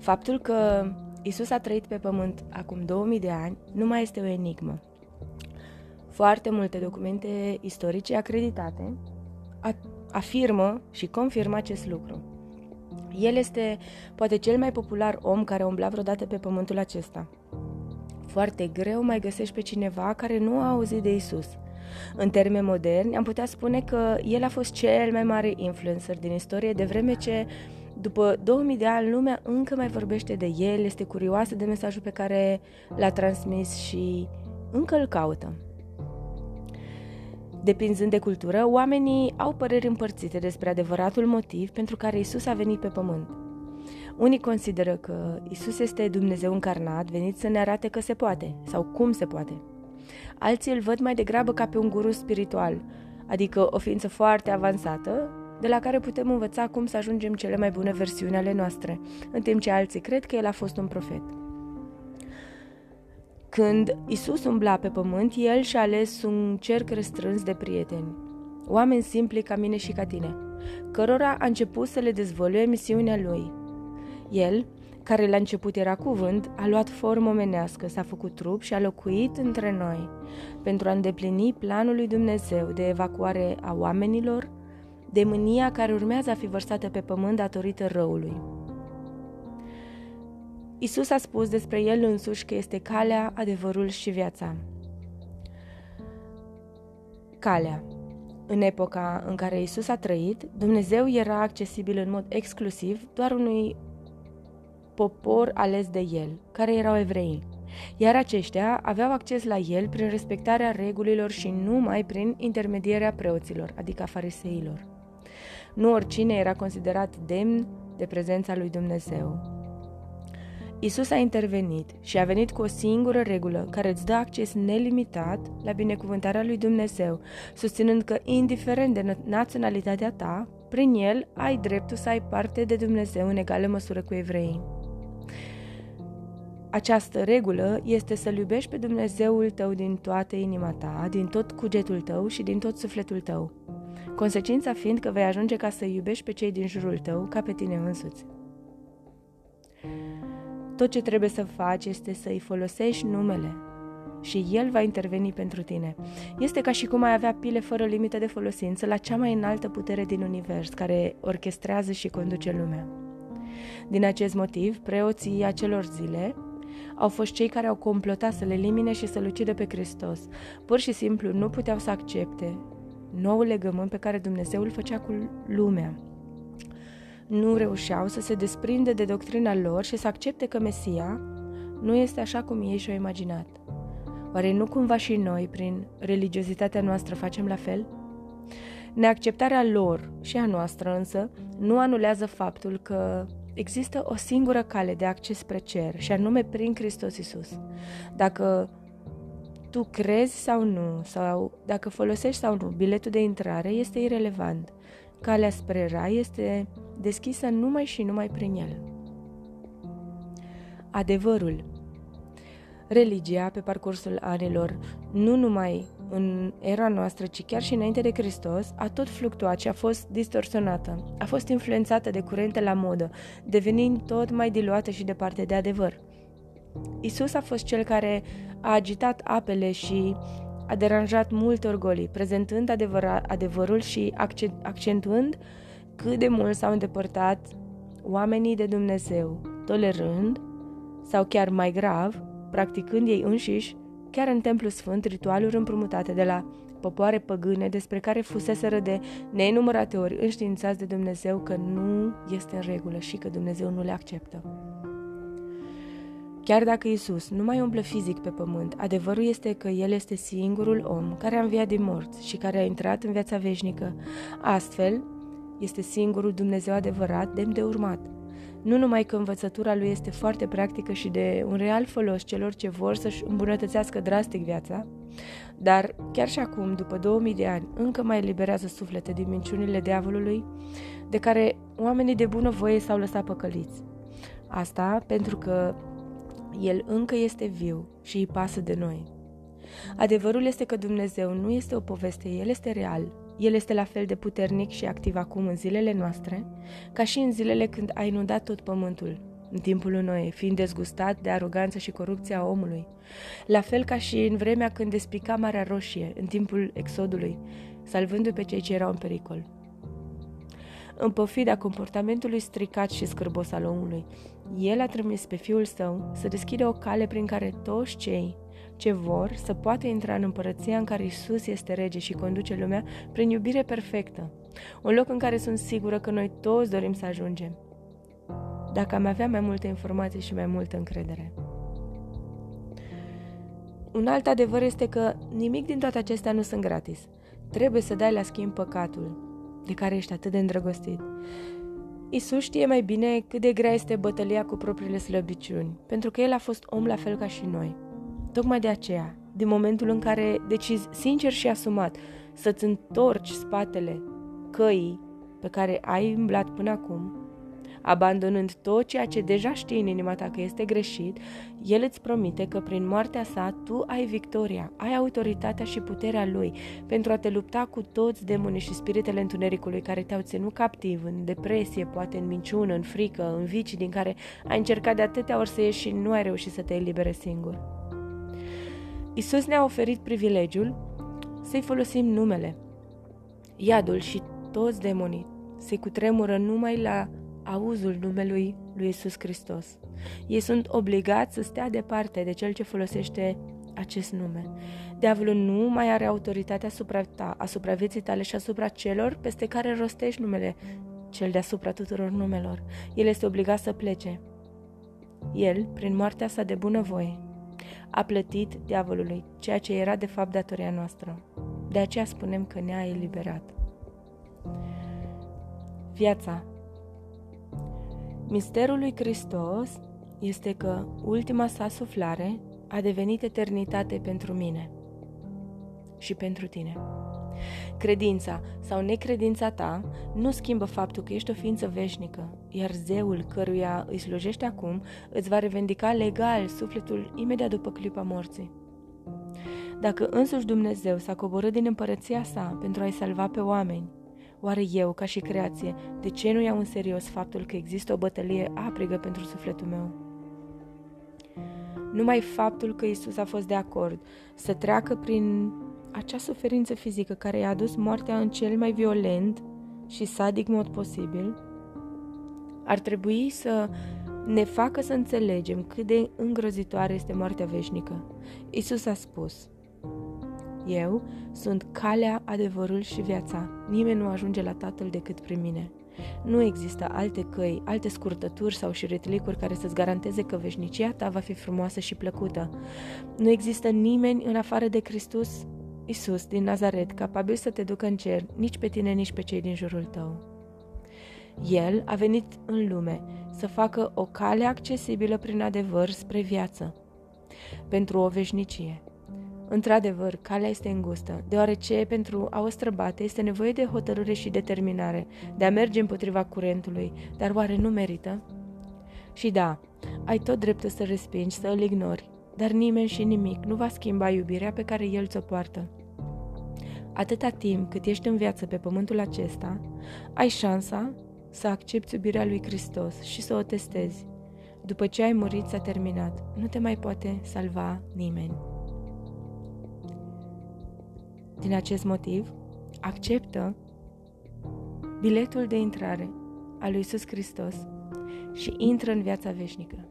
Faptul că Isus a trăit pe pământ acum 2000 de ani nu mai este o enigmă. Foarte multe documente istorice acreditate afirmă și confirmă acest lucru. El este poate cel mai popular om care a umblat vreodată pe pământul acesta. Foarte greu mai găsești pe cineva care nu a auzit de Isus. În termeni moderni, am putea spune că el a fost cel mai mare influencer din istorie, de vreme ce după 2000 de ani, lumea încă mai vorbește de el, este curioasă de mesajul pe care l-a transmis și încă îl caută. Depinzând de cultură, oamenii au păreri împărțite despre adevăratul motiv pentru care Isus a venit pe pământ. Unii consideră că Isus este Dumnezeu încarnat, venit să ne arate că se poate sau cum se poate. Alții îl văd mai degrabă ca pe un guru spiritual, adică o ființă foarte avansată, de la care putem învăța cum să ajungem cele mai bune versiuni ale noastre, în timp ce alții cred că el a fost un profet. Când Isus umbla pe pământ, el și-a ales un cerc restrâns de prieteni, oameni simpli ca mine și ca tine, cărora a început să le dezvăluie misiunea lui. El, care la început era cuvânt, a luat formă omenească, s-a făcut trup și a locuit între noi, pentru a îndeplini planul lui Dumnezeu de evacuare a oamenilor de mânia care urmează a fi vărsată pe pământ datorită răului. Isus a spus despre el însuși că este calea, adevărul și viața. Calea. În epoca în care Isus a trăit, Dumnezeu era accesibil în mod exclusiv doar unui popor ales de el, care erau evrei, iar aceștia aveau acces la el prin respectarea regulilor și numai prin intermedierea preoților, adică a fariseilor. Nu oricine era considerat demn de prezența lui Dumnezeu. Isus a intervenit și a venit cu o singură regulă care îți dă acces nelimitat la binecuvântarea lui Dumnezeu, susținând că, indiferent de naționalitatea ta, prin el ai dreptul să ai parte de Dumnezeu în egală măsură cu evreii. Această regulă este să-L iubești pe Dumnezeul tău din toată inima ta, din tot cugetul tău și din tot sufletul tău consecința fiind că vei ajunge ca să iubești pe cei din jurul tău ca pe tine însuți. Tot ce trebuie să faci este să-i folosești numele și el va interveni pentru tine. Este ca și cum ai avea pile fără limită de folosință la cea mai înaltă putere din univers, care orchestrează și conduce lumea. Din acest motiv, preoții acelor zile au fost cei care au complotat să le elimine și să-L ucidă pe Hristos. Pur și simplu nu puteau să accepte noul legământ pe care Dumnezeu îl făcea cu lumea. Nu reușeau să se desprinde de doctrina lor și să accepte că Mesia nu este așa cum ei și-au imaginat. Oare nu cumva și noi, prin religiozitatea noastră, facem la fel? Neacceptarea lor și a noastră însă nu anulează faptul că există o singură cale de acces spre cer și anume prin Hristos Isus. Dacă tu crezi sau nu, sau dacă folosești sau nu biletul de intrare, este irelevant. Calea spre rai este deschisă numai și numai prin el. Adevărul Religia, pe parcursul anilor, nu numai în era noastră, ci chiar și înainte de Hristos, a tot fluctuat și a fost distorsionată. A fost influențată de curente la modă, devenind tot mai diluată și departe de adevăr. Isus a fost cel care a agitat apele și a deranjat multe orgolii, prezentând adevăra, adevărul și accentuând cât de mult s-au îndepărtat oamenii de Dumnezeu, tolerând, sau chiar mai grav, practicând ei înșiși, chiar în templu sfânt, ritualuri împrumutate de la popoare păgâne despre care fuseseră de nenumărate ori înștiințați de Dumnezeu că nu este în regulă și că Dumnezeu nu le acceptă. Chiar dacă Isus nu mai umblă fizic pe pământ, adevărul este că El este singurul om care a înviat din morți și care a intrat în viața veșnică. Astfel, este singurul Dumnezeu adevărat, demn de urmat. Nu numai că învățătura lui este foarte practică și de un real folos celor ce vor să-și îmbunătățească drastic viața, dar chiar și acum, după 2000 de ani, încă mai eliberează suflete din minciunile diavolului, de care oamenii de bună voie s-au lăsat păcăliți. Asta pentru că el încă este viu și îi pasă de noi. Adevărul este că Dumnezeu nu este o poveste, El este real. El este la fel de puternic și activ acum în zilele noastre, ca și în zilele când a inundat tot pământul. în timpul Noe, fiind dezgustat de aroganța și corupția omului, la fel ca și în vremea când despica Marea Roșie, în timpul Exodului, salvându pe cei ce erau în pericol. În pofida comportamentului stricat și scârbos al omului, el a trimis pe fiul său să deschide o cale prin care toți cei ce vor să poată intra în împărăția în care Isus este rege și conduce lumea prin iubire perfectă, un loc în care sunt sigură că noi toți dorim să ajungem. Dacă am avea mai multe informații și mai multă încredere. Un alt adevăr este că nimic din toate acestea nu sunt gratis. Trebuie să dai la schimb păcatul, de care ești atât de îndrăgostit. Isus știe mai bine cât de grea este bătălia cu propriile slăbiciuni, pentru că el a fost om la fel ca și noi. Tocmai de aceea, din momentul în care decizi sincer și asumat să-ți întorci spatele căii pe care ai umblat până acum, abandonând tot ceea ce deja știi în inima ta că este greșit, El îți promite că prin moartea sa tu ai victoria, ai autoritatea și puterea Lui pentru a te lupta cu toți demonii și spiritele întunericului care te-au ținut captiv în depresie, poate în minciună, în frică, în vicii din care ai încercat de atâtea ori să ieși și nu ai reușit să te elibere singur. Isus ne-a oferit privilegiul să-i folosim numele. Iadul și toți demonii se cutremură numai la auzul numelui lui Isus Hristos. Ei sunt obligați să stea departe de cel ce folosește acest nume. Diavolul nu mai are autoritatea asupra ta, asupra vieții tale și asupra celor peste care rostești numele, cel deasupra tuturor numelor. El este obligat să plece. El, prin moartea sa de bunăvoie, a plătit diavolului ceea ce era de fapt datoria noastră. De aceea spunem că ne-a eliberat. Viața Misterul lui Hristos este că ultima sa suflare a devenit eternitate pentru mine și pentru tine. Credința sau necredința ta nu schimbă faptul că ești o ființă veșnică, iar zeul căruia îi slujești acum îți va revendica legal sufletul imediat după clipa morții. Dacă însuși Dumnezeu s-a coborât din împărăția sa pentru a-i salva pe oameni, Oare eu, ca și creație, de ce nu iau în serios faptul că există o bătălie aprigă pentru sufletul meu? Numai faptul că Isus a fost de acord să treacă prin acea suferință fizică care i-a adus moartea în cel mai violent și sadic mod posibil, ar trebui să ne facă să înțelegem cât de îngrozitoare este moartea veșnică. Isus a spus, eu sunt calea, adevărul și viața. Nimeni nu ajunge la Tatăl decât prin mine. Nu există alte căi, alte scurtături sau șiretlicuri care să-ți garanteze că veșnicia ta va fi frumoasă și plăcută. Nu există nimeni în afară de Hristos, Isus din Nazaret, capabil să te ducă în cer, nici pe tine, nici pe cei din jurul tău. El a venit în lume să facă o cale accesibilă prin adevăr spre viață, pentru o veșnicie. Într-adevăr, calea este îngustă, deoarece pentru a o străbate este nevoie de hotărâre și determinare, de a merge împotriva curentului, dar oare nu merită? Și da, ai tot dreptul să respingi, să îl ignori, dar nimeni și nimic nu va schimba iubirea pe care el ți-o poartă. Atâta timp cât ești în viață pe pământul acesta, ai șansa să accepti iubirea lui Hristos și să o testezi. După ce ai murit, s-a terminat. Nu te mai poate salva nimeni. Din acest motiv, acceptă biletul de intrare al lui Iisus Hristos și intră în viața veșnică.